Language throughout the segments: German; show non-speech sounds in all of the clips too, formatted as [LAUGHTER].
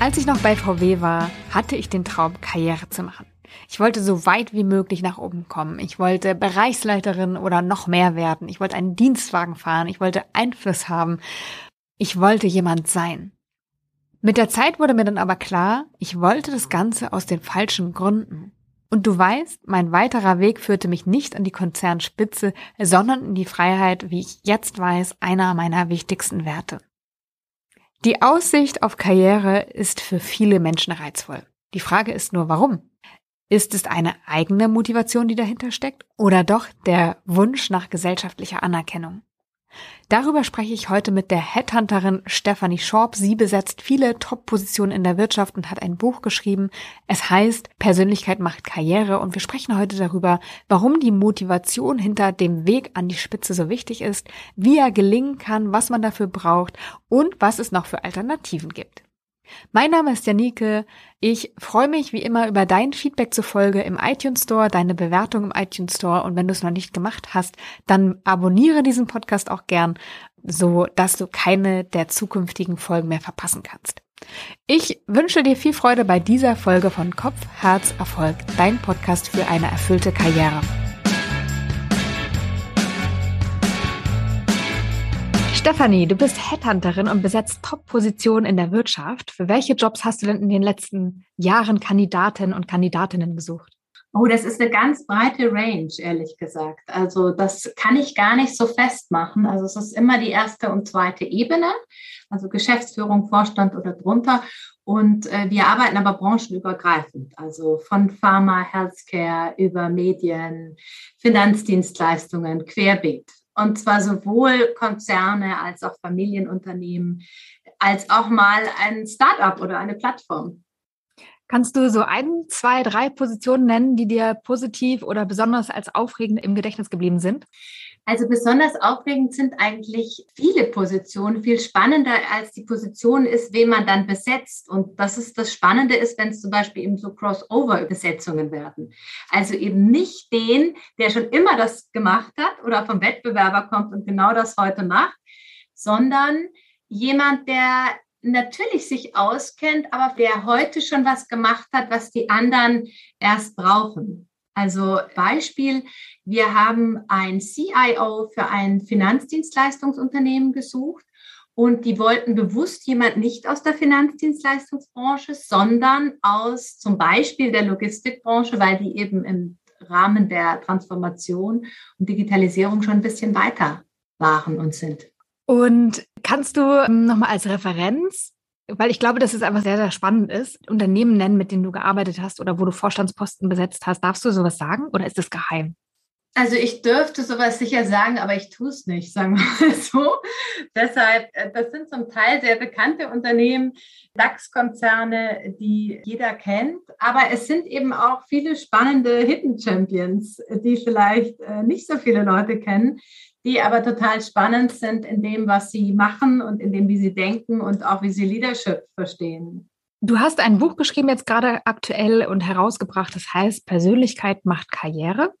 Als ich noch bei VW war, hatte ich den Traum, Karriere zu machen. Ich wollte so weit wie möglich nach oben kommen. Ich wollte Bereichsleiterin oder noch mehr werden. Ich wollte einen Dienstwagen fahren. Ich wollte Einfluss haben. Ich wollte jemand sein. Mit der Zeit wurde mir dann aber klar, ich wollte das Ganze aus den falschen Gründen. Und du weißt, mein weiterer Weg führte mich nicht an die Konzernspitze, sondern in die Freiheit, wie ich jetzt weiß, einer meiner wichtigsten Werte. Die Aussicht auf Karriere ist für viele Menschen reizvoll. Die Frage ist nur, warum? Ist es eine eigene Motivation, die dahinter steckt, oder doch der Wunsch nach gesellschaftlicher Anerkennung? Darüber spreche ich heute mit der Headhunterin Stephanie Schorb. Sie besetzt viele Top-Positionen in der Wirtschaft und hat ein Buch geschrieben. Es heißt Persönlichkeit macht Karriere und wir sprechen heute darüber, warum die Motivation hinter dem Weg an die Spitze so wichtig ist, wie er gelingen kann, was man dafür braucht und was es noch für Alternativen gibt. Mein Name ist Janike. Ich freue mich wie immer über dein Feedback zur Folge im iTunes Store, deine Bewertung im iTunes Store und wenn du es noch nicht gemacht hast, dann abonniere diesen Podcast auch gern, so dass du keine der zukünftigen Folgen mehr verpassen kannst. Ich wünsche dir viel Freude bei dieser Folge von Kopf, Herz, Erfolg, dein Podcast für eine erfüllte Karriere. Stefanie, du bist Headhunterin und besetzt Top-Positionen in der Wirtschaft. Für welche Jobs hast du denn in den letzten Jahren Kandidatinnen und Kandidatinnen gesucht? Oh, das ist eine ganz breite Range, ehrlich gesagt. Also das kann ich gar nicht so festmachen. Also es ist immer die erste und zweite Ebene, also Geschäftsführung, Vorstand oder drunter. Und äh, wir arbeiten aber branchenübergreifend, also von Pharma, Healthcare über Medien, Finanzdienstleistungen, querbeet. Und zwar sowohl Konzerne als auch Familienunternehmen, als auch mal ein Startup oder eine Plattform. Kannst du so ein, zwei, drei Positionen nennen, die dir positiv oder besonders als aufregend im Gedächtnis geblieben sind? Also besonders aufregend sind eigentlich viele Positionen. Viel spannender als die Position ist, wen man dann besetzt. Und das ist das Spannende ist, wenn es zum Beispiel eben so Crossover-Besetzungen werden. Also eben nicht den, der schon immer das gemacht hat oder vom Wettbewerber kommt und genau das heute macht, sondern jemand, der natürlich sich auskennt, aber der heute schon was gemacht hat, was die anderen erst brauchen. Also Beispiel, wir haben ein CIO für ein Finanzdienstleistungsunternehmen gesucht und die wollten bewusst jemand nicht aus der Finanzdienstleistungsbranche, sondern aus zum Beispiel der Logistikbranche, weil die eben im Rahmen der Transformation und Digitalisierung schon ein bisschen weiter waren und sind. Und kannst du ähm, nochmal als Referenz weil ich glaube, dass es einfach sehr, sehr spannend ist, Unternehmen nennen, mit denen du gearbeitet hast oder wo du Vorstandsposten besetzt hast. Darfst du sowas sagen oder ist das geheim? Also ich dürfte sowas sicher sagen, aber ich tue es nicht, sagen wir mal [LAUGHS] so. Deshalb, äh, das sind zum Teil sehr bekannte Unternehmen, DAX-Konzerne, die jeder kennt. Aber es sind eben auch viele spannende Hidden Champions, die vielleicht äh, nicht so viele Leute kennen, die aber total spannend sind in dem, was sie machen und in dem, wie sie denken und auch wie sie Leadership verstehen. Du hast ein Buch geschrieben, jetzt gerade aktuell und herausgebracht, das heißt Persönlichkeit macht Karriere.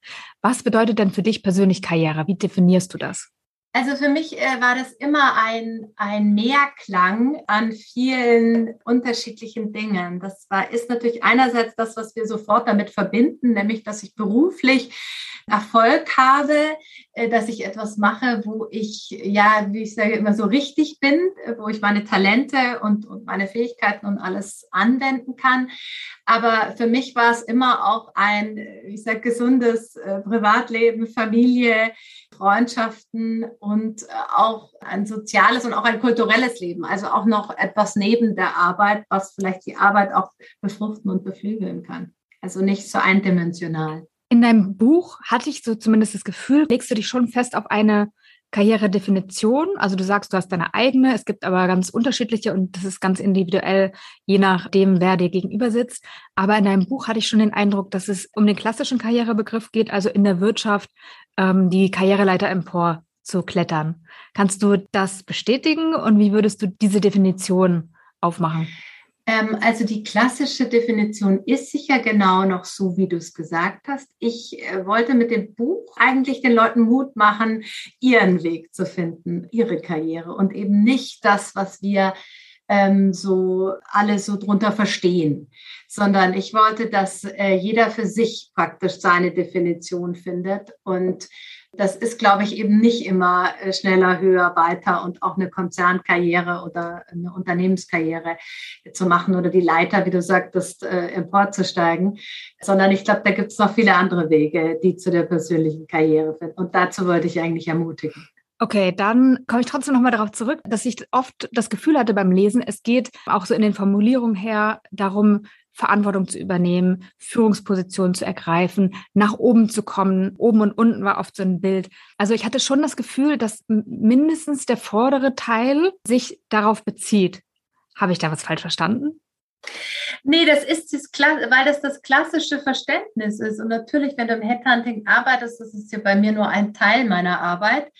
Was bedeutet denn für dich persönlich Karriere? Wie definierst du das? Also für mich äh, war das immer ein, ein Mehrklang an vielen unterschiedlichen Dingen. Das war, ist natürlich einerseits das, was wir sofort damit verbinden, nämlich, dass ich beruflich Erfolg habe, äh, dass ich etwas mache, wo ich, ja, wie ich sage, immer so richtig bin, äh, wo ich meine Talente und, und meine Fähigkeiten und alles anwenden kann. Aber für mich war es immer auch ein, ich sage, gesundes äh, Privatleben, Familie, Freundschaften und auch ein soziales und auch ein kulturelles Leben. Also auch noch etwas neben der Arbeit, was vielleicht die Arbeit auch befruchten und beflügeln kann. Also nicht so eindimensional. In deinem Buch hatte ich so zumindest das Gefühl, legst du dich schon fest auf eine Karrieredefinition. Also du sagst, du hast deine eigene, es gibt aber ganz unterschiedliche und das ist ganz individuell, je nachdem, wer dir gegenüber sitzt. Aber in deinem Buch hatte ich schon den Eindruck, dass es um den klassischen Karrierebegriff geht, also in der Wirtschaft ähm, die Karriereleiter empor zu klettern. Kannst du das bestätigen und wie würdest du diese Definition aufmachen? Ähm, also die klassische Definition ist sicher genau noch so, wie du es gesagt hast. Ich äh, wollte mit dem Buch eigentlich den Leuten Mut machen, ihren Weg zu finden, ihre Karriere und eben nicht das, was wir ähm, so alle so drunter verstehen, sondern ich wollte, dass äh, jeder für sich praktisch seine Definition findet und das ist, glaube ich, eben nicht immer äh, schneller, höher, weiter und auch eine Konzernkarriere oder eine Unternehmenskarriere zu machen oder die Leiter, wie du sagtest, äh, emporzusteigen, sondern ich glaube, da gibt es noch viele andere Wege, die zu der persönlichen Karriere führen. Und dazu wollte ich eigentlich ermutigen. Okay, dann komme ich trotzdem nochmal darauf zurück, dass ich oft das Gefühl hatte beim Lesen, es geht auch so in den Formulierungen her darum, Verantwortung zu übernehmen, Führungspositionen zu ergreifen, nach oben zu kommen. Oben und unten war oft so ein Bild. Also ich hatte schon das Gefühl, dass mindestens der vordere Teil sich darauf bezieht. Habe ich da was falsch verstanden? Nee, das ist das, weil das das klassische Verständnis ist. Und natürlich, wenn du im Headhunting arbeitest, das ist ja bei mir nur ein Teil meiner Arbeit,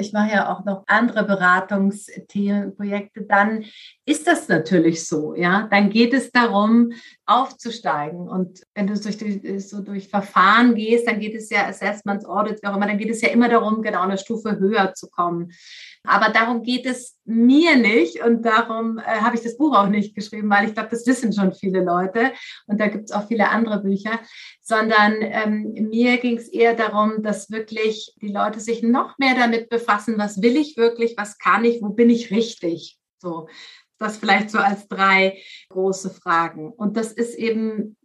ich mache ja auch noch andere Beratungsthemenprojekte, dann ist das natürlich so. Ja, dann geht es darum, aufzusteigen. Und wenn du durch die, so durch Verfahren gehst, dann geht es ja Assessments, Audits, wie auch immer, dann geht es ja immer darum, genau eine Stufe höher zu kommen. Aber darum geht es mir nicht und darum äh, habe ich das Buch auch nicht geschrieben, weil ich glaube, das wissen schon viele Leute und da gibt es auch viele andere Bücher, sondern ähm, mir ging es eher darum, dass wirklich die Leute sich noch mehr damit befassen, was will ich wirklich, was kann ich, wo bin ich richtig. So, das vielleicht so als drei große Fragen. Und das ist eben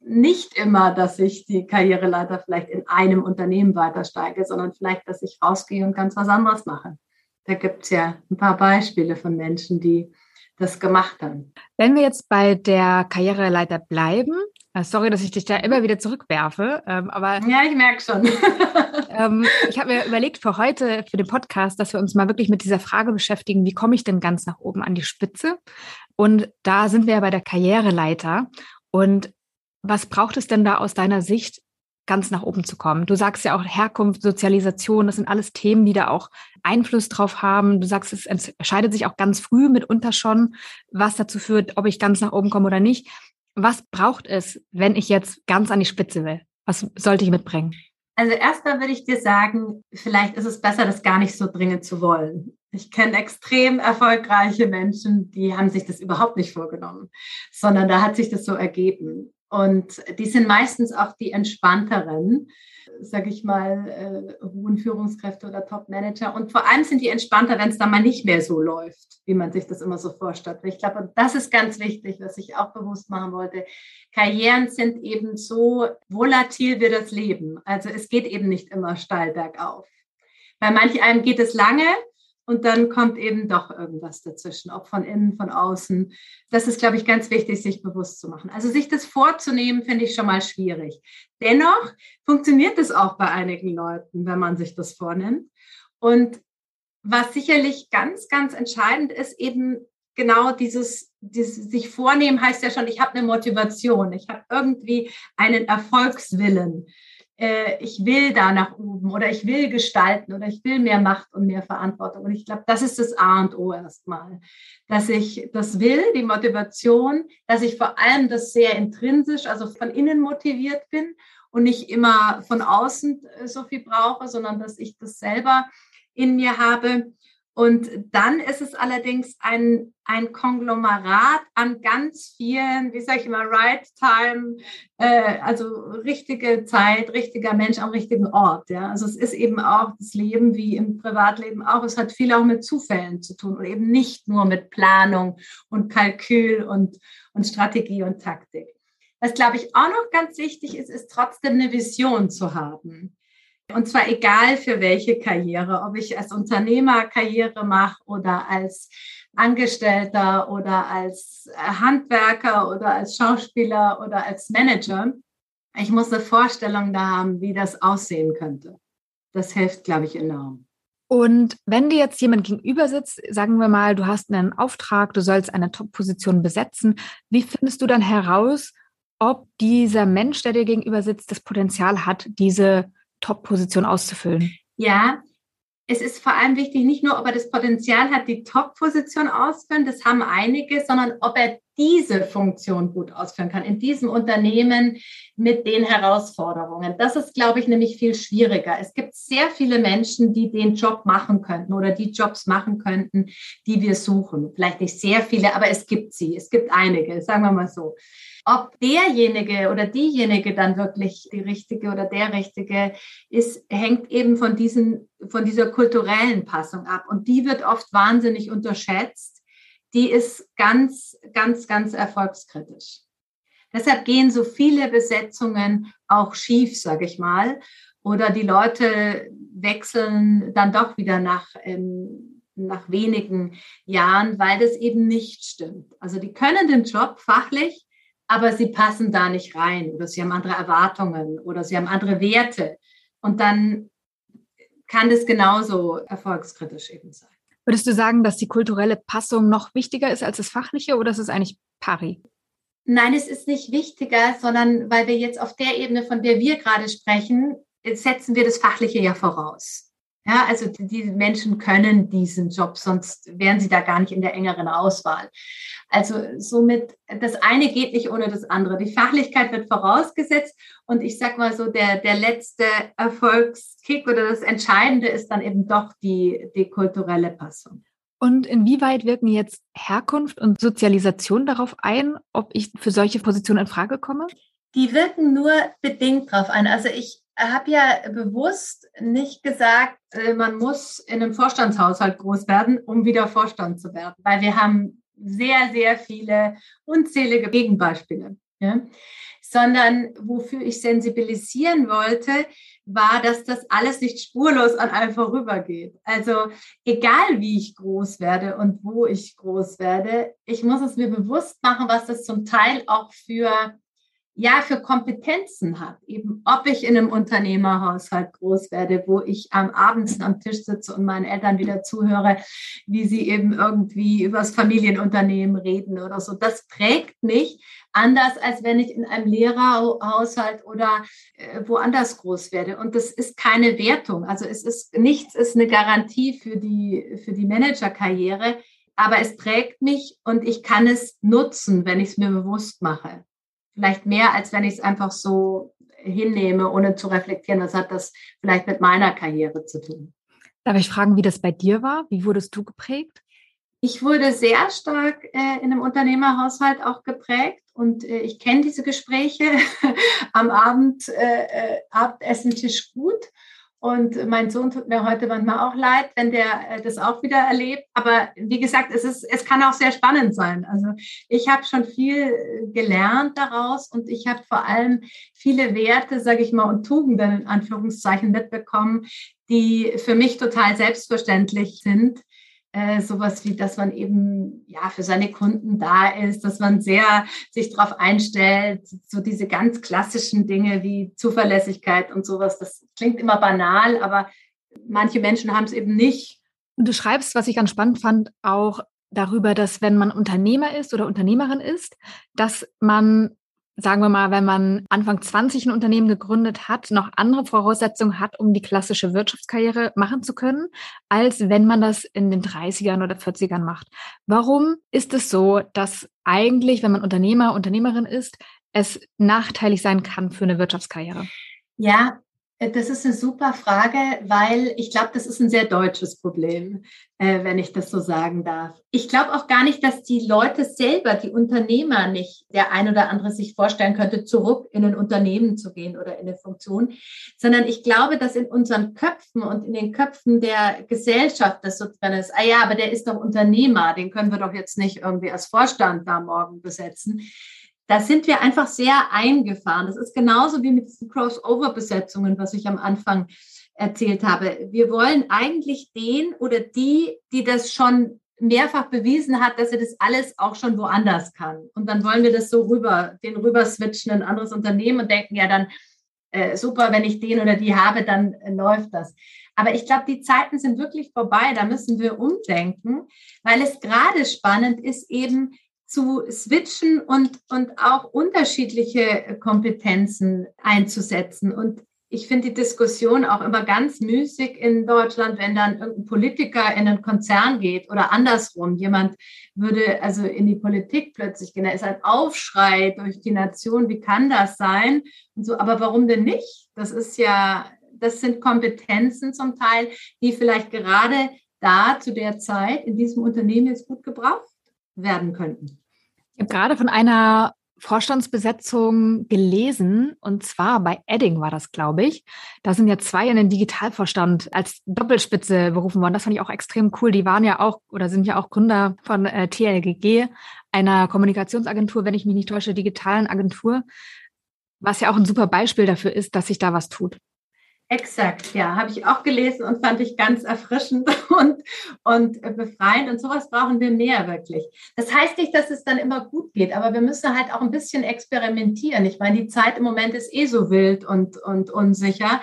nicht immer, dass ich die Karriereleiter vielleicht in einem Unternehmen weitersteige, sondern vielleicht, dass ich rausgehe und ganz was anderes mache. Da gibt es ja ein paar Beispiele von Menschen, die das gemacht haben. Wenn wir jetzt bei der Karriereleiter bleiben, äh, sorry, dass ich dich da immer wieder zurückwerfe, ähm, aber ja, ich merke schon. [LAUGHS] ähm, ich habe mir überlegt für heute, für den Podcast, dass wir uns mal wirklich mit dieser Frage beschäftigen, wie komme ich denn ganz nach oben an die Spitze? Und da sind wir ja bei der Karriereleiter. Und was braucht es denn da aus deiner Sicht, ganz nach oben zu kommen. Du sagst ja auch Herkunft, Sozialisation, das sind alles Themen, die da auch Einfluss drauf haben. Du sagst, es entscheidet sich auch ganz früh mitunter schon, was dazu führt, ob ich ganz nach oben komme oder nicht. Was braucht es, wenn ich jetzt ganz an die Spitze will? Was sollte ich mitbringen? Also erstmal würde ich dir sagen, vielleicht ist es besser, das gar nicht so dringend zu wollen. Ich kenne extrem erfolgreiche Menschen, die haben sich das überhaupt nicht vorgenommen, sondern da hat sich das so ergeben. Und die sind meistens auch die entspannteren, sage ich mal, äh, hohen Führungskräfte oder Top-Manager. Und vor allem sind die entspannter, wenn es dann mal nicht mehr so läuft, wie man sich das immer so vorstellt. Ich glaube, das ist ganz wichtig, was ich auch bewusst machen wollte. Karrieren sind eben so volatil wie das Leben. Also es geht eben nicht immer steil bergauf. Bei manch einem geht es lange und dann kommt eben doch irgendwas dazwischen, ob von innen, von außen. Das ist, glaube ich, ganz wichtig, sich bewusst zu machen. Also sich das vorzunehmen, finde ich schon mal schwierig. Dennoch funktioniert es auch bei einigen Leuten, wenn man sich das vornimmt. Und was sicherlich ganz, ganz entscheidend ist, eben genau dieses, dieses sich vornehmen heißt ja schon, ich habe eine Motivation, ich habe irgendwie einen Erfolgswillen äh, ich will da nach oben oder ich will gestalten oder ich will mehr Macht und mehr Verantwortung. Und ich glaube, das ist das A und O erstmal, dass ich das will, die Motivation, dass ich vor allem das sehr intrinsisch, also von innen motiviert bin und nicht immer von außen äh, so viel brauche, sondern dass ich das selber in mir habe und dann ist es allerdings ein, ein Konglomerat an ganz vielen, wie sage ich immer, right time, äh, also richtige Zeit, richtiger Mensch am richtigen Ort. Ja? Also es ist eben auch das Leben wie im Privatleben auch. Es hat viel auch mit Zufällen zu tun und eben nicht nur mit Planung und Kalkül und, und Strategie und Taktik. Was, glaube ich, auch noch ganz wichtig ist, ist trotzdem eine Vision zu haben. Und zwar egal für welche Karriere, ob ich als Unternehmer Karriere mache oder als Angestellter oder als Handwerker oder als Schauspieler oder als Manager. Ich muss eine Vorstellung da haben, wie das aussehen könnte. Das hilft, glaube ich, enorm. Und wenn dir jetzt jemand gegenüber sitzt, sagen wir mal, du hast einen Auftrag, du sollst eine Top-Position besetzen, wie findest du dann heraus, ob dieser Mensch, der dir gegenüber sitzt, das Potenzial hat, diese Top-Position auszufüllen? Ja, es ist vor allem wichtig, nicht nur, ob er das Potenzial hat, die Top-Position auszufüllen, das haben einige, sondern ob er diese Funktion gut ausführen kann, in diesem Unternehmen mit den Herausforderungen. Das ist, glaube ich, nämlich viel schwieriger. Es gibt sehr viele Menschen, die den Job machen könnten oder die Jobs machen könnten, die wir suchen. Vielleicht nicht sehr viele, aber es gibt sie. Es gibt einige, sagen wir mal so. Ob derjenige oder diejenige dann wirklich die richtige oder der richtige ist, hängt eben von diesen, von dieser kulturellen Passung ab. Und die wird oft wahnsinnig unterschätzt. Die ist ganz, ganz, ganz erfolgskritisch. Deshalb gehen so viele Besetzungen auch schief, sage ich mal. Oder die Leute wechseln dann doch wieder nach, ähm, nach wenigen Jahren, weil das eben nicht stimmt. Also die können den Job fachlich, aber sie passen da nicht rein oder sie haben andere Erwartungen oder sie haben andere Werte. Und dann kann das genauso erfolgskritisch eben sein. Würdest du sagen, dass die kulturelle Passung noch wichtiger ist als das Fachliche oder ist es eigentlich pari? Nein, es ist nicht wichtiger, sondern weil wir jetzt auf der Ebene, von der wir gerade sprechen, setzen wir das Fachliche ja voraus. Ja, also die Menschen können diesen Job, sonst wären sie da gar nicht in der engeren Auswahl. Also somit, das eine geht nicht ohne das andere. Die Fachlichkeit wird vorausgesetzt und ich sag mal so, der, der letzte Erfolgskick oder das Entscheidende ist dann eben doch die, die kulturelle Passung. Und inwieweit wirken jetzt Herkunft und Sozialisation darauf ein, ob ich für solche Positionen in Frage komme? Die wirken nur bedingt darauf ein. Also ich habe ja bewusst nicht gesagt, äh, man muss in einem Vorstandshaushalt groß werden, um wieder Vorstand zu werden, weil wir haben sehr, sehr viele unzählige Gegenbeispiele. Ja? Sondern wofür ich sensibilisieren wollte, war, dass das alles nicht spurlos an einem vorübergeht. Also egal wie ich groß werde und wo ich groß werde, ich muss es mir bewusst machen, was das zum Teil auch für ja für Kompetenzen hat. Eben, ob ich in einem Unternehmerhaushalt groß werde, wo ich am Abends am Tisch sitze und meinen Eltern wieder zuhöre, wie sie eben irgendwie übers Familienunternehmen reden oder so. Das prägt mich anders, als wenn ich in einem Lehrerhaushalt oder äh, woanders groß werde. Und das ist keine Wertung. Also es ist nichts ist eine Garantie für die, für die Managerkarriere. Aber es prägt mich und ich kann es nutzen, wenn ich es mir bewusst mache vielleicht mehr, als wenn ich es einfach so hinnehme, ohne zu reflektieren. Was hat das vielleicht mit meiner Karriere zu tun? Darf ich fragen, wie das bei dir war? Wie wurdest du geprägt? Ich wurde sehr stark äh, in einem Unternehmerhaushalt auch geprägt und äh, ich kenne diese Gespräche [LAUGHS] am Abend, äh, äh Abendessentisch gut. Und mein Sohn tut mir heute manchmal auch leid, wenn der äh, das auch wieder erlebt. Aber wie gesagt, es, ist, es kann auch sehr spannend sein. Also ich habe schon viel äh, gelernt daraus und ich habe vor allem viele Werte, sage ich mal, und Tugenden in Anführungszeichen mitbekommen, die für mich total selbstverständlich sind äh, sowas wie, dass man eben ja für seine Kunden da ist, dass man sehr sich darauf einstellt, so diese ganz klassischen Dinge wie Zuverlässigkeit und sowas. Das klingt immer banal, aber manche Menschen haben es eben nicht. Du schreibst, was ich ganz spannend fand, auch darüber, dass wenn man Unternehmer ist oder Unternehmerin ist, dass man sagen wir mal, wenn man Anfang 20 ein Unternehmen gegründet hat, noch andere Voraussetzungen hat, um die klassische Wirtschaftskarriere machen zu können, als wenn man das in den 30ern oder 40ern macht. Warum ist es so, dass eigentlich, wenn man Unternehmer, Unternehmerin ist, es nachteilig sein kann für eine Wirtschaftskarriere? Ja, das ist eine super Frage, weil ich glaube, das ist ein sehr deutsches Problem, äh, wenn ich das so sagen darf. Ich glaube auch gar nicht, dass die Leute selber, die Unternehmer nicht, der ein oder andere sich vorstellen könnte, zurück in ein Unternehmen zu gehen oder in eine Funktion, sondern ich glaube, dass in unseren Köpfen und in den Köpfen der Gesellschaft das so drin ist, ah ja, aber der ist doch Unternehmer, den können wir doch jetzt nicht irgendwie als Vorstand da morgen besetzen da sind wir einfach sehr eingefahren. Das ist genauso wie mit diesen Crossover-Besetzungen, was ich am Anfang erzählt habe. Wir wollen eigentlich den oder die, die das schon mehrfach bewiesen hat, dass er das alles auch schon woanders kann. Und dann wollen wir das so rüber, den rüber switchen in ein anderes Unternehmen und denken, ja, dann äh, super, wenn ich den oder die habe, dann äh, läuft das. Aber ich glaube, die Zeiten sind wirklich vorbei. Da müssen wir umdenken, weil es gerade spannend ist, eben zu switchen und, und auch unterschiedliche Kompetenzen einzusetzen. Und ich finde die Diskussion auch immer ganz müßig in Deutschland, wenn dann irgendein Politiker in einen Konzern geht oder andersrum. Jemand würde also in die Politik plötzlich gehen. Da ist ein Aufschrei durch die Nation. Wie kann das sein? Und so, aber warum denn nicht? Das ist ja, das sind Kompetenzen zum Teil, die vielleicht gerade da zu der Zeit in diesem Unternehmen jetzt gut gebraucht werden könnten. Ich habe gerade von einer Vorstandsbesetzung gelesen und zwar bei Edding war das, glaube ich. Da sind ja zwei in den Digitalvorstand als Doppelspitze berufen worden. Das fand ich auch extrem cool. Die waren ja auch oder sind ja auch Gründer von äh, TLGG, einer Kommunikationsagentur, wenn ich mich nicht täusche, digitalen Agentur, was ja auch ein super Beispiel dafür ist, dass sich da was tut. Exakt, ja, habe ich auch gelesen und fand ich ganz erfrischend [LAUGHS] und, und befreiend. Und sowas brauchen wir mehr wirklich. Das heißt nicht, dass es dann immer gut geht, aber wir müssen halt auch ein bisschen experimentieren. Ich meine, die Zeit im Moment ist eh so wild und, und unsicher.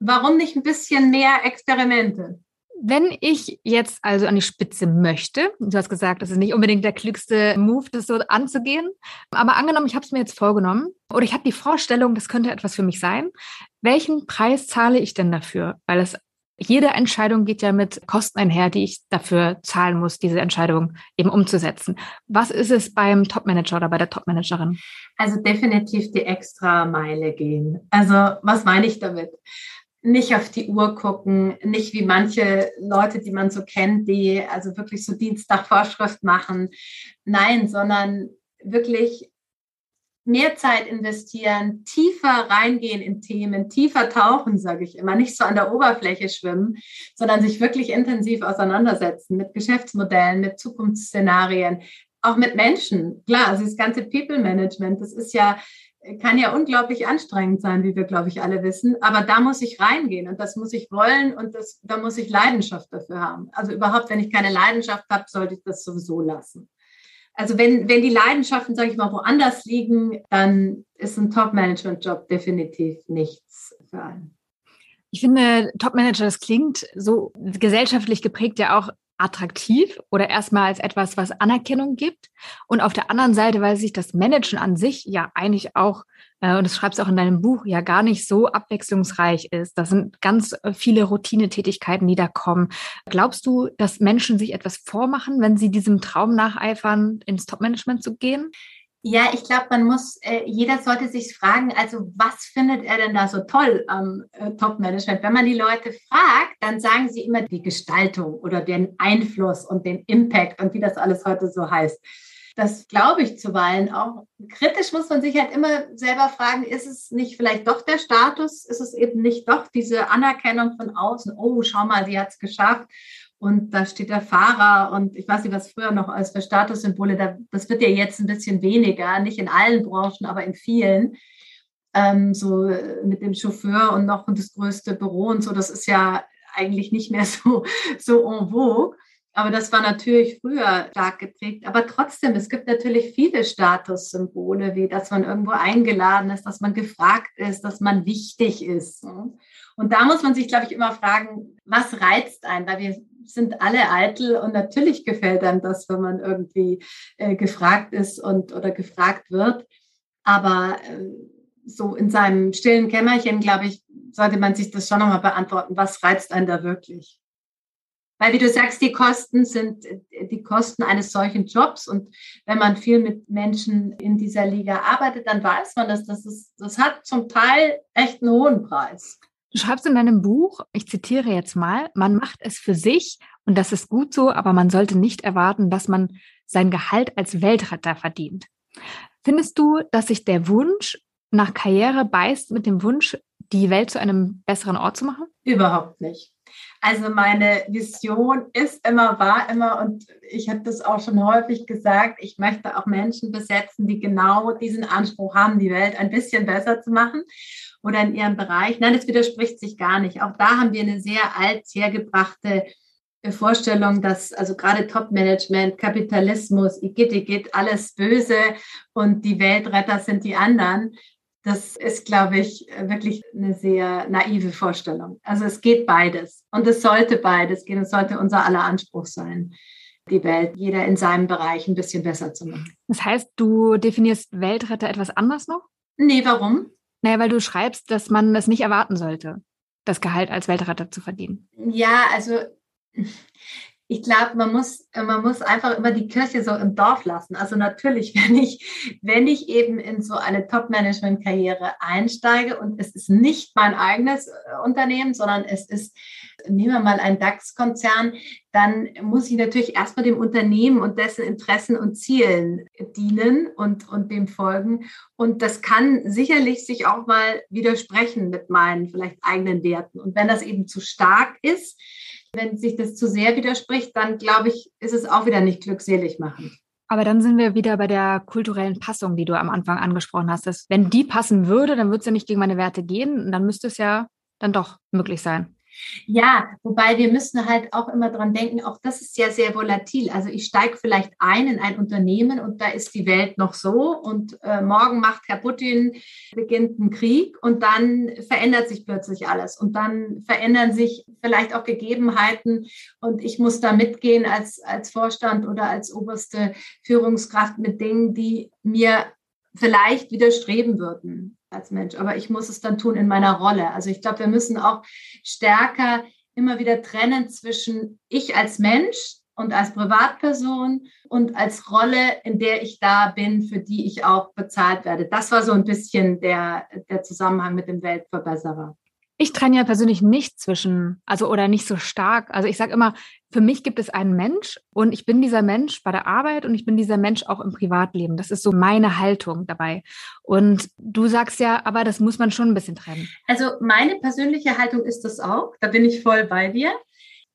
Warum nicht ein bisschen mehr Experimente? Wenn ich jetzt also an die Spitze möchte, du hast gesagt, das ist nicht unbedingt der klügste Move, das so anzugehen, aber angenommen, ich habe es mir jetzt vorgenommen oder ich habe die Vorstellung, das könnte etwas für mich sein, welchen Preis zahle ich denn dafür? Weil es jede Entscheidung geht ja mit Kosten einher, die ich dafür zahlen muss, diese Entscheidung eben umzusetzen. Was ist es beim Topmanager oder bei der Topmanagerin? Also definitiv die extra Meile gehen. Also was meine ich damit? nicht auf die Uhr gucken, nicht wie manche Leute, die man so kennt, die also wirklich so Dienstagvorschrift machen. Nein, sondern wirklich mehr Zeit investieren, tiefer reingehen in Themen, tiefer tauchen, sage ich immer, nicht so an der Oberfläche schwimmen, sondern sich wirklich intensiv auseinandersetzen mit Geschäftsmodellen, mit Zukunftsszenarien, auch mit Menschen. Klar, also das ganze People Management, das ist ja kann ja unglaublich anstrengend sein, wie wir, glaube ich, alle wissen. Aber da muss ich reingehen und das muss ich wollen und das, da muss ich Leidenschaft dafür haben. Also überhaupt, wenn ich keine Leidenschaft habe, sollte ich das sowieso lassen. Also wenn, wenn die Leidenschaften, sage ich mal, woanders liegen, dann ist ein Top-Management-Job definitiv nichts für einen. Ich finde, Top-Manager, das klingt so gesellschaftlich geprägt ja auch attraktiv oder erstmal als etwas, was Anerkennung gibt. Und auf der anderen Seite, weil sich das Managen an sich ja eigentlich auch, äh, und das schreibst du auch in deinem Buch, ja gar nicht so abwechslungsreich ist. Das sind ganz äh, viele Routinetätigkeiten, die da kommen. Glaubst du, dass Menschen sich etwas vormachen, wenn sie diesem Traum nacheifern, ins Top-Management zu gehen? Ja, ich glaube, man muss, äh, jeder sollte sich fragen, also was findet er denn da so toll am äh, Top-Management? Wenn man die Leute fragt, dann sagen sie immer die Gestaltung oder den Einfluss und den Impact und wie das alles heute so heißt. Das glaube ich zuweilen auch. Kritisch muss man sich halt immer selber fragen, ist es nicht vielleicht doch der Status? Ist es eben nicht doch diese Anerkennung von außen? Oh, schau mal, sie hat es geschafft und da steht der Fahrer und ich weiß nicht, was früher noch als für Statussymbole, das wird ja jetzt ein bisschen weniger, nicht in allen Branchen, aber in vielen. Ähm, so mit dem Chauffeur und noch das größte Büro und so, das ist ja eigentlich nicht mehr [LAUGHS] so, so en vogue. Aber das war natürlich früher stark geprägt. Aber trotzdem, es gibt natürlich viele Statussymbole, wie dass man irgendwo eingeladen ist, dass man gefragt ist, dass man wichtig ist. Und da muss man sich, glaube ich, immer fragen, was reizt einen? Weil wir sind alle eitel und natürlich gefällt einem das, wenn man irgendwie äh, gefragt ist und oder gefragt wird. Aber äh, so in seinem stillen Kämmerchen, glaube ich, sollte man sich das schon nochmal beantworten. Was reizt einen da wirklich? Weil, wie du sagst, die Kosten sind äh, die Kosten eines solchen Jobs. Und wenn man viel mit Menschen in dieser Liga arbeitet, dann weiß man, dass das, ist, das hat zum Teil echt einen hohen Preis. Du schreibst in deinem Buch, ich zitiere jetzt mal, man macht es für sich und das ist gut so, aber man sollte nicht erwarten, dass man sein Gehalt als Weltretter verdient. Findest du, dass sich der Wunsch nach Karriere beißt mit dem Wunsch, die Welt zu einem besseren Ort zu machen? Überhaupt nicht. Also meine Vision ist immer, war immer, und ich habe das auch schon häufig gesagt, ich möchte auch Menschen besetzen, die genau diesen Anspruch haben, die Welt ein bisschen besser zu machen oder in ihrem Bereich. Nein, das widerspricht sich gar nicht. Auch da haben wir eine sehr alt hergebrachte äh, Vorstellung, dass also gerade Top-Management, Kapitalismus, Igitt, Igitt, alles böse und die Weltretter sind die anderen. Das ist, glaube ich, wirklich eine sehr naive Vorstellung. Also es geht beides und es sollte beides gehen. Es sollte unser aller Anspruch sein, die Welt, jeder in seinem Bereich ein bisschen besser zu machen. Das heißt, du definierst Weltretter etwas anders noch? Nee, warum? Naja, weil du schreibst, dass man das nicht erwarten sollte, das Gehalt als Weltretter zu verdienen. Ja, also ich glaube, man muss, man muss einfach immer die Kirche so im Dorf lassen. Also natürlich, [LAUGHS] wenn ich, wenn ich eben in so eine Top-Management-Karriere einsteige und es ist nicht mein eigenes äh, Unternehmen, sondern es ist, nehmen wir mal einen DAX-Konzern, dann muss ich natürlich erstmal dem Unternehmen und dessen Interessen und Zielen dienen und, und dem folgen. Und das kann sicherlich sich auch mal widersprechen mit meinen vielleicht eigenen Werten. Und wenn das eben zu stark ist, wenn sich das zu sehr widerspricht, dann glaube ich, ist es auch wieder nicht glückselig machen. Aber dann sind wir wieder bei der kulturellen Passung, die du am Anfang angesprochen hast. Dass, wenn die passen würde, dann würde es ja nicht gegen meine Werte gehen. Und dann müsste es ja dann doch möglich sein. Ja, wobei wir müssen halt auch immer dran denken, auch das ist ja sehr volatil. Also ich steige vielleicht ein in ein Unternehmen und da ist die Welt noch so und äh, morgen macht Herr Putin, beginnt ein Krieg und dann verändert sich plötzlich alles und dann verändern sich vielleicht auch Gegebenheiten und ich muss da mitgehen als, als Vorstand oder als oberste Führungskraft mit Dingen, die mir vielleicht widerstreben würden als Mensch, aber ich muss es dann tun in meiner Rolle. Also ich glaube, wir müssen auch stärker immer wieder trennen zwischen ich als Mensch und als Privatperson und als Rolle, in der ich da bin, für die ich auch bezahlt werde. Das war so ein bisschen der, der Zusammenhang mit dem Weltverbesserer. Ich trenne ja persönlich nicht zwischen, also oder nicht so stark. Also ich sage immer, für mich gibt es einen Mensch und ich bin dieser Mensch bei der Arbeit und ich bin dieser Mensch auch im Privatleben. Das ist so meine Haltung dabei. Und du sagst ja, aber das muss man schon ein bisschen trennen. Also meine persönliche Haltung ist das auch. Da bin ich voll bei dir.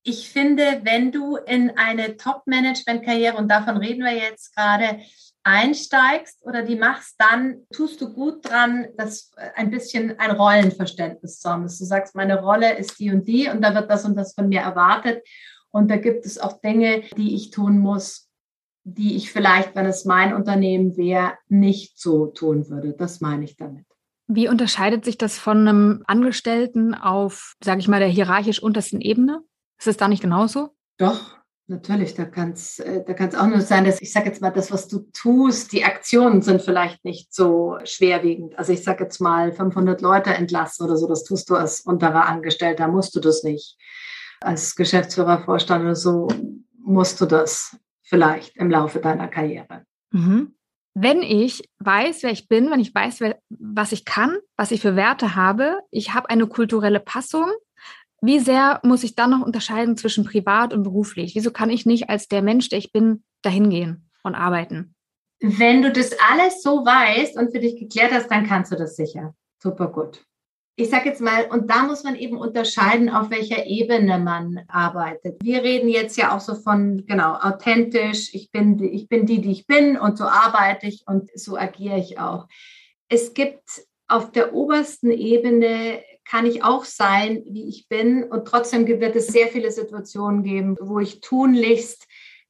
Ich finde, wenn du in eine Top-Management-Karriere, und davon reden wir jetzt gerade, einsteigst oder die machst, dann tust du gut dran, das äh, ein bisschen ein Rollenverständnis zu haben. Dass du sagst, meine Rolle ist die und die und da wird das und das von mir erwartet. Und da gibt es auch Dinge, die ich tun muss, die ich vielleicht, wenn es mein Unternehmen wäre, nicht so tun würde. Das meine ich damit. Wie unterscheidet sich das von einem Angestellten auf, sage ich mal, der hierarchisch untersten Ebene? Ist es da nicht genauso? Doch, Natürlich, da kann es äh, da kann's auch nur sein, dass ich sage jetzt mal, das, was du tust, die Aktionen sind vielleicht nicht so schwerwiegend. Also ich sage jetzt mal 500 Leute entlassen oder so, das tust du als unterer Angestellter, musst du das nicht. Als Geschäftsführer, Vorstand oder so musst du das vielleicht im Laufe deiner Karriere. Mhm. Wenn ich weiß, wer ich bin, wenn ich weiß, wer, was ich kann, was ich für Werte habe, ich habe eine kulturelle Passung, wie sehr muss ich dann noch unterscheiden zwischen privat und beruflich? Wieso kann ich nicht als der Mensch, der ich bin, dahin gehen und arbeiten? Wenn du das alles so weißt und für dich geklärt hast, dann kannst du das sicher. Super gut. Ich sage jetzt mal, und da muss man eben unterscheiden, auf welcher Ebene man arbeitet. Wir reden jetzt ja auch so von, genau, authentisch, ich bin, ich bin die, die ich bin und so arbeite ich und so agiere ich auch. Es gibt auf der obersten Ebene kann ich auch sein, wie ich bin. Und trotzdem wird es sehr viele Situationen geben, wo ich tunlichst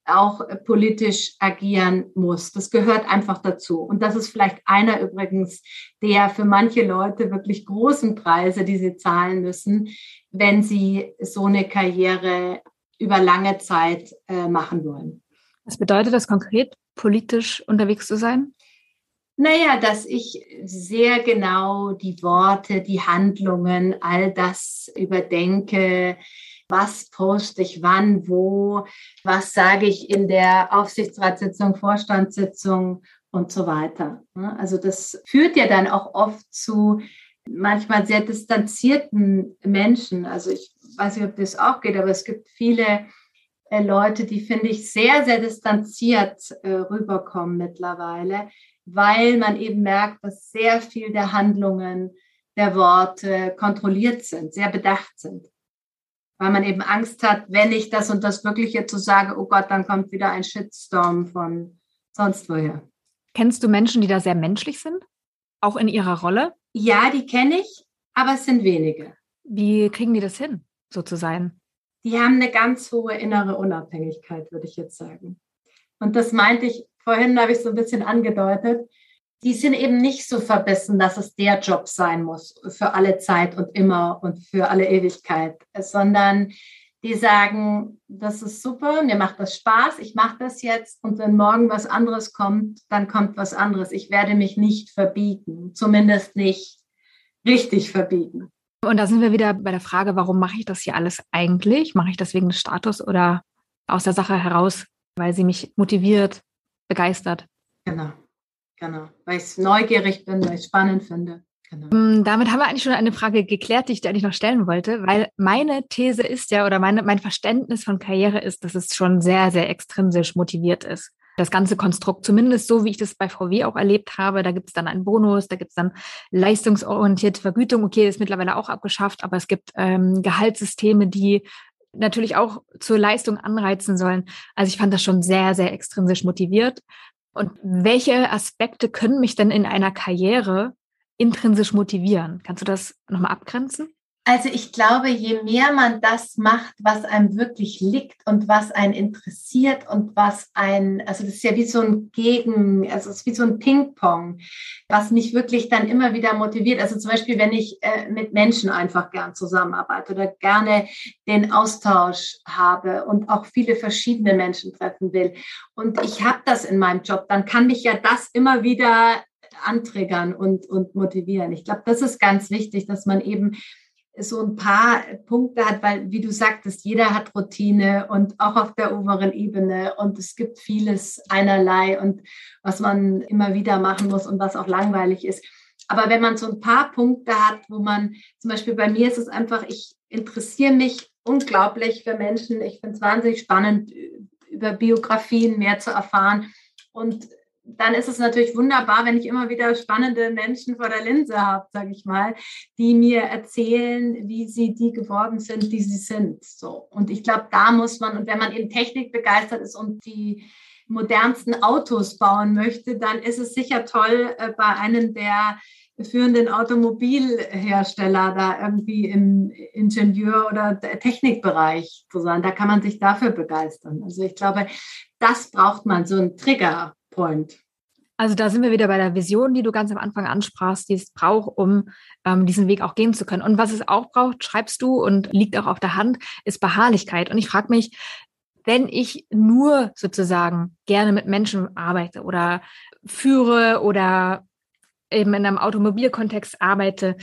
auch politisch agieren muss. Das gehört einfach dazu. Und das ist vielleicht einer übrigens der für manche Leute wirklich großen Preise, die sie zahlen müssen, wenn sie so eine Karriere über lange Zeit äh, machen wollen. Was bedeutet das konkret, politisch unterwegs zu sein? Naja, dass ich sehr genau die Worte, die Handlungen, all das überdenke. Was poste ich wann, wo? Was sage ich in der Aufsichtsratssitzung, Vorstandssitzung und so weiter. Also das führt ja dann auch oft zu manchmal sehr distanzierten Menschen. Also ich weiß nicht, ob das auch geht, aber es gibt viele äh, Leute, die finde ich sehr, sehr distanziert äh, rüberkommen mittlerweile, weil man eben merkt, dass sehr viel der Handlungen, der Worte kontrolliert sind, sehr bedacht sind. Weil man eben Angst hat, wenn ich das und das wirklich jetzt so sage, oh Gott, dann kommt wieder ein Shitstorm von sonst woher. Kennst du Menschen, die da sehr menschlich sind? Auch in ihrer Rolle? Ja, die kenne ich, aber es sind wenige. Wie kriegen die das hin, so zu sein? Die haben eine ganz hohe innere Unabhängigkeit, würde ich jetzt sagen. Und das meinte ich vorhin habe ich so ein bisschen angedeutet, die sind eben nicht so verbissen, dass es der Job sein muss für alle Zeit und immer und für alle Ewigkeit, sondern die sagen, das ist super, mir macht das Spaß, ich mache das jetzt und wenn morgen was anderes kommt, dann kommt was anderes. Ich werde mich nicht verbiegen, zumindest nicht richtig verbiegen. Und da sind wir wieder bei der Frage, warum mache ich das hier alles eigentlich? Mache ich das wegen des Status oder aus der Sache heraus, weil sie mich motiviert, begeistert? Genau, genau. Weil ich neugierig bin, weil ich es spannend finde. Genau. Mm, damit haben wir eigentlich schon eine Frage geklärt, die ich dir eigentlich noch stellen wollte, weil meine These ist ja oder meine, mein Verständnis von Karriere ist, dass es schon sehr, sehr extrinsisch motiviert ist. Das ganze Konstrukt, zumindest so, wie ich das bei VW auch erlebt habe, da gibt es dann einen Bonus, da gibt es dann leistungsorientierte Vergütung. Okay, ist mittlerweile auch abgeschafft, aber es gibt ähm, Gehaltssysteme, die natürlich auch zur Leistung anreizen sollen. Also ich fand das schon sehr, sehr extrinsisch motiviert. Und welche Aspekte können mich denn in einer Karriere intrinsisch motivieren? Kannst du das nochmal abgrenzen? Also ich glaube, je mehr man das macht, was einem wirklich liegt und was einen interessiert und was ein, also das ist ja wie so ein Gegen, also es ist wie so ein Ping-Pong, was mich wirklich dann immer wieder motiviert. Also zum Beispiel, wenn ich äh, mit Menschen einfach gern zusammenarbeite oder gerne den Austausch habe und auch viele verschiedene Menschen treffen will und ich habe das in meinem Job, dann kann mich ja das immer wieder antriggern und, und motivieren. Ich glaube, das ist ganz wichtig, dass man eben so ein paar Punkte hat, weil, wie du sagtest, jeder hat Routine und auch auf der oberen Ebene und es gibt vieles einerlei und was man immer wieder machen muss und was auch langweilig ist. Aber wenn man so ein paar Punkte hat, wo man, zum Beispiel bei mir ist es einfach, ich interessiere mich unglaublich für Menschen. Ich finde es wahnsinnig spannend, über Biografien mehr zu erfahren. Und dann ist es natürlich wunderbar, wenn ich immer wieder spannende Menschen vor der Linse habe, sage ich mal, die mir erzählen, wie sie die geworden sind, die sie sind. So. Und ich glaube, da muss man, und wenn man eben Technik begeistert ist und die modernsten Autos bauen möchte, dann ist es sicher toll, äh, bei einem der führenden Automobilhersteller da irgendwie im Ingenieur- oder Technikbereich zu sein. Da kann man sich dafür begeistern. Also ich glaube, das braucht man, so ein Trigger. Point. Also da sind wir wieder bei der Vision, die du ganz am Anfang ansprachst, die es braucht, um ähm, diesen Weg auch gehen zu können. Und was es auch braucht, schreibst du und liegt auch auf der Hand, ist Beharrlichkeit. Und ich frage mich, wenn ich nur sozusagen gerne mit Menschen arbeite oder führe oder eben in einem Automobilkontext arbeite,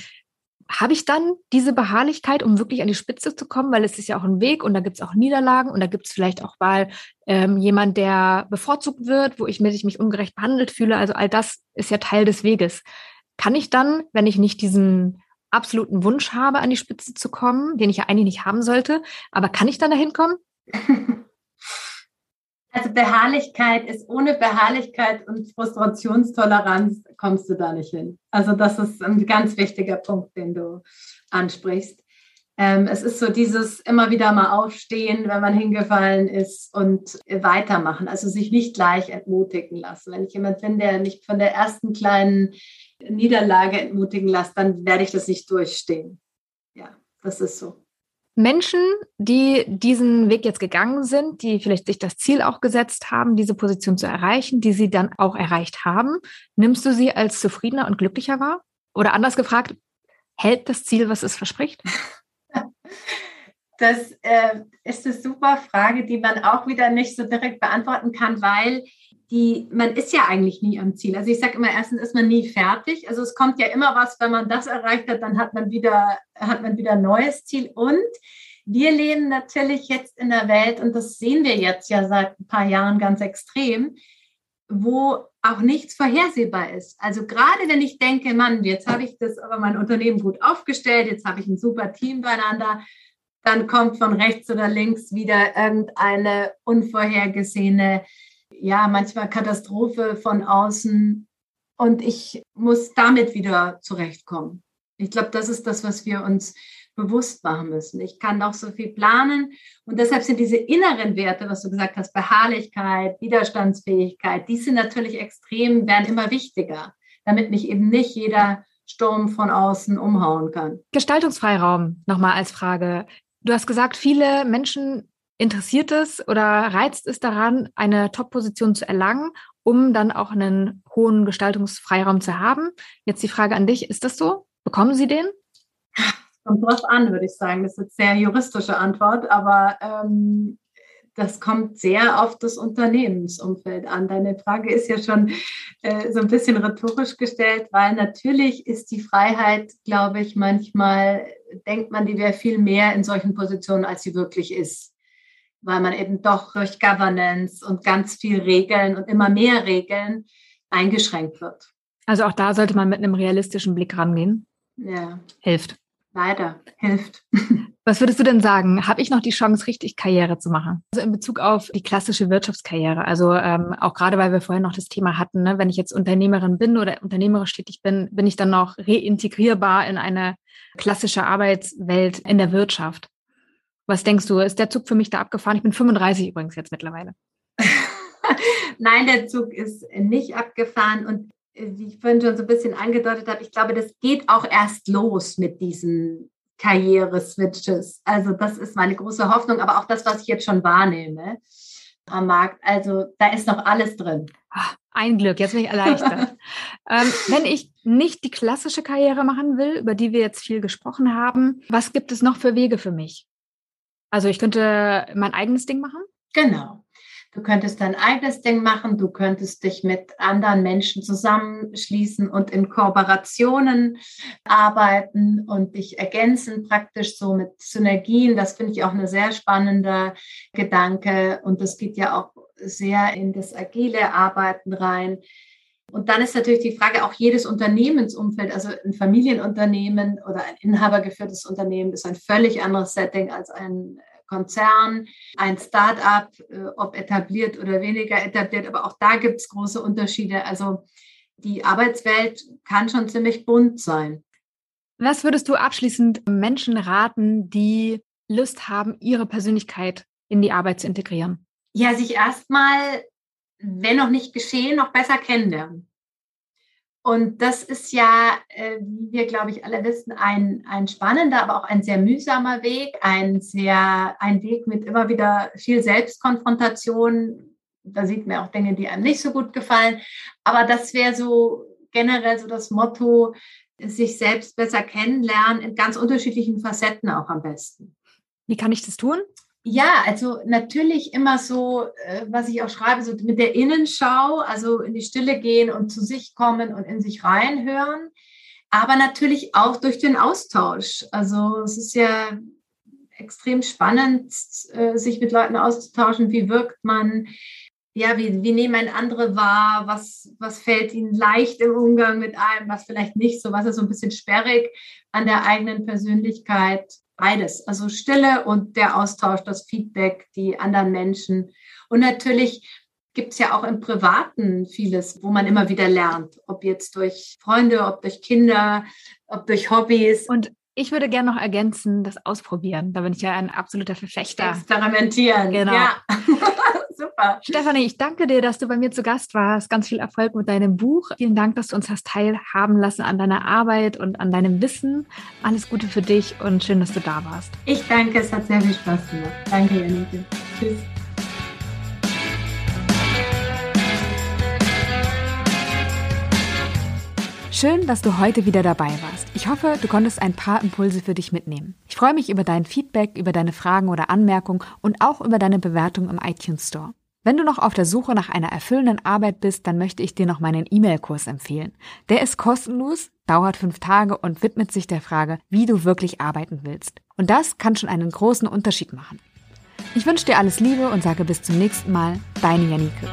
habe ich dann diese Beharrlichkeit, um wirklich an die Spitze zu kommen, weil es ist ja auch ein Weg und da gibt es auch Niederlagen und da gibt es vielleicht auch mal ähm, jemand, der bevorzugt wird, wo ich mich, mich ungerecht behandelt fühle. Also all das ist ja Teil des Weges. Kann ich dann, wenn ich nicht diesen absoluten Wunsch habe, an die Spitze zu kommen, den ich ja eigentlich nicht haben sollte, aber kann ich dann dahin kommen? [LAUGHS] Also Beharrlichkeit ist ohne Beharrlichkeit und Frustrationstoleranz kommst du da nicht hin. Also das ist ein ganz wichtiger Punkt, den du ansprichst. Ähm, es ist so dieses immer wieder mal aufstehen, wenn man hingefallen ist und weitermachen. Also sich nicht gleich entmutigen lassen. Wenn ich jemand bin, der nicht von der ersten kleinen Niederlage entmutigen lässt, dann werde ich das nicht durchstehen. Ja, das ist so. Menschen, die diesen Weg jetzt gegangen sind, die vielleicht sich das Ziel auch gesetzt haben, diese Position zu erreichen, die sie dann auch erreicht haben, nimmst du sie als zufriedener und glücklicher wahr? Oder anders gefragt, hält das Ziel, was es verspricht? [LAUGHS] Das äh, ist eine super Frage, die man auch wieder nicht so direkt beantworten kann, weil die, man ist ja eigentlich nie am Ziel. Also ich sage immer, erstens ist man nie fertig. Also es kommt ja immer was, wenn man das erreicht hat, dann hat man wieder, hat man wieder ein neues Ziel. Und wir leben natürlich jetzt in der Welt, und das sehen wir jetzt ja seit ein paar Jahren ganz extrem, wo auch nichts vorhersehbar ist. Also gerade wenn ich denke, Mann, jetzt habe ich das aber mein Unternehmen gut aufgestellt, jetzt habe ich ein super Team beieinander, dann kommt von rechts oder links wieder irgendeine unvorhergesehene ja, manchmal Katastrophe von außen und ich muss damit wieder zurechtkommen. Ich glaube, das ist das, was wir uns bewusst machen müssen. Ich kann noch so viel planen und deshalb sind diese inneren Werte, was du gesagt hast, Beharrlichkeit, Widerstandsfähigkeit, die sind natürlich extrem, werden immer wichtiger, damit mich eben nicht jeder Sturm von außen umhauen kann. Gestaltungsfreiraum nochmal als Frage. Du hast gesagt, viele Menschen interessiert es oder reizt es daran, eine Top-Position zu erlangen, um dann auch einen hohen Gestaltungsfreiraum zu haben? Jetzt die Frage an dich, ist das so? Bekommen Sie den? Kommt drauf an, würde ich sagen. Das ist eine sehr juristische Antwort, aber ähm, das kommt sehr auf das Unternehmensumfeld an. Deine Frage ist ja schon äh, so ein bisschen rhetorisch gestellt, weil natürlich ist die Freiheit, glaube ich, manchmal denkt man, die wäre viel mehr in solchen Positionen, als sie wirklich ist. Weil man eben doch durch Governance und ganz viel Regeln und immer mehr Regeln eingeschränkt wird. Also auch da sollte man mit einem realistischen Blick rangehen. Ja. Hilft. Leider, hilft. [LAUGHS] Was würdest du denn sagen? Habe ich noch die Chance, richtig Karriere zu machen? Also in Bezug auf die klassische Wirtschaftskarriere. Also ähm, auch gerade, weil wir vorhin noch das Thema hatten, ne? wenn ich jetzt Unternehmerin bin oder unternehmerisch tätig bin, bin ich dann noch reintegrierbar in eine klassische Arbeitswelt in der Wirtschaft. Was denkst du? Ist der Zug für mich da abgefahren? Ich bin 35 übrigens jetzt mittlerweile. [LAUGHS] Nein, der Zug ist nicht abgefahren. Und äh, wie ich vorhin schon so ein bisschen angedeutet habe, ich glaube, das geht auch erst los mit diesen Karriere-Switches. Also das ist meine große Hoffnung, aber auch das, was ich jetzt schon wahrnehme am Markt. Also da ist noch alles drin. Ach, ein Glück, jetzt bin ich erleichtert. [LAUGHS] ähm, wenn ich nicht die klassische Karriere machen will, über die wir jetzt viel gesprochen haben, was gibt es noch für Wege für mich? Also ich könnte mein eigenes Ding machen? Genau. Du könntest dein eigenes Ding machen, du könntest dich mit anderen Menschen zusammenschließen und in Kooperationen arbeiten und dich ergänzen, praktisch so mit Synergien. Das finde ich auch eine sehr spannender Gedanke und das geht ja auch sehr in das agile Arbeiten rein. Und dann ist natürlich die Frage, auch jedes Unternehmensumfeld, also ein Familienunternehmen oder ein inhabergeführtes Unternehmen ist ein völlig anderes Setting als ein Konzern, ein Start-up, äh, ob etabliert oder weniger etabliert, aber auch da gibt es große Unterschiede. Also die Arbeitswelt kann schon ziemlich bunt sein. Was würdest du abschließend Menschen raten, die Lust haben, ihre Persönlichkeit in die Arbeit zu integrieren? Ja, sich erstmal, wenn noch nicht geschehen, noch besser kennenlernen. Und das ist ja, äh, wie wir, glaube ich, alle wissen, ein, ein spannender, aber auch ein sehr mühsamer Weg, ein sehr, ein Weg mit immer wieder viel Selbstkonfrontation. Da sieht man auch Dinge, die einem nicht so gut gefallen. Aber das wäre so generell so das Motto, sich selbst besser kennenlernen in ganz unterschiedlichen Facetten auch am besten. Wie kann ich das tun? Ja, also natürlich immer so, äh, was ich auch schreibe, so mit der Innenschau, also in die Stille gehen und zu sich kommen und in sich reinhören, aber natürlich auch durch den Austausch. Also es ist ja extrem spannend, äh, sich mit Leuten auszutauschen. Wie wirkt man? Ja, wie, wie nehmen ein andere wahr? Was, was fällt ihnen leicht im Umgang mit einem? Was vielleicht nicht so? Was ist so ein bisschen sperrig an der eigenen Persönlichkeit? Beides, also Stille und der Austausch, das Feedback, die anderen Menschen. Und natürlich gibt es ja auch im Privaten vieles, wo man immer wieder lernt, ob jetzt durch Freunde, ob durch Kinder, ob durch Hobbys. Und ich würde gerne noch ergänzen, das Ausprobieren. Da bin ich ja ein absoluter Verfechter. Experimentieren. Genau. Ja. [LAUGHS] Super. Stefanie, ich danke dir, dass du bei mir zu Gast warst. Ganz viel Erfolg mit deinem Buch. Vielen Dank, dass du uns hast teilhaben lassen an deiner Arbeit und an deinem Wissen. Alles Gute für dich und schön, dass du da warst. Ich danke, es hat sehr viel Spaß gemacht. Danke, Janike. Tschüss. Schön, dass du heute wieder dabei warst. Ich hoffe, du konntest ein paar Impulse für dich mitnehmen. Ich freue mich über dein Feedback, über deine Fragen oder Anmerkungen und auch über deine Bewertung im iTunes Store. Wenn du noch auf der Suche nach einer erfüllenden Arbeit bist, dann möchte ich dir noch meinen E-Mail-Kurs empfehlen. Der ist kostenlos, dauert fünf Tage und widmet sich der Frage, wie du wirklich arbeiten willst. Und das kann schon einen großen Unterschied machen. Ich wünsche dir alles Liebe und sage bis zum nächsten Mal, deine Janike.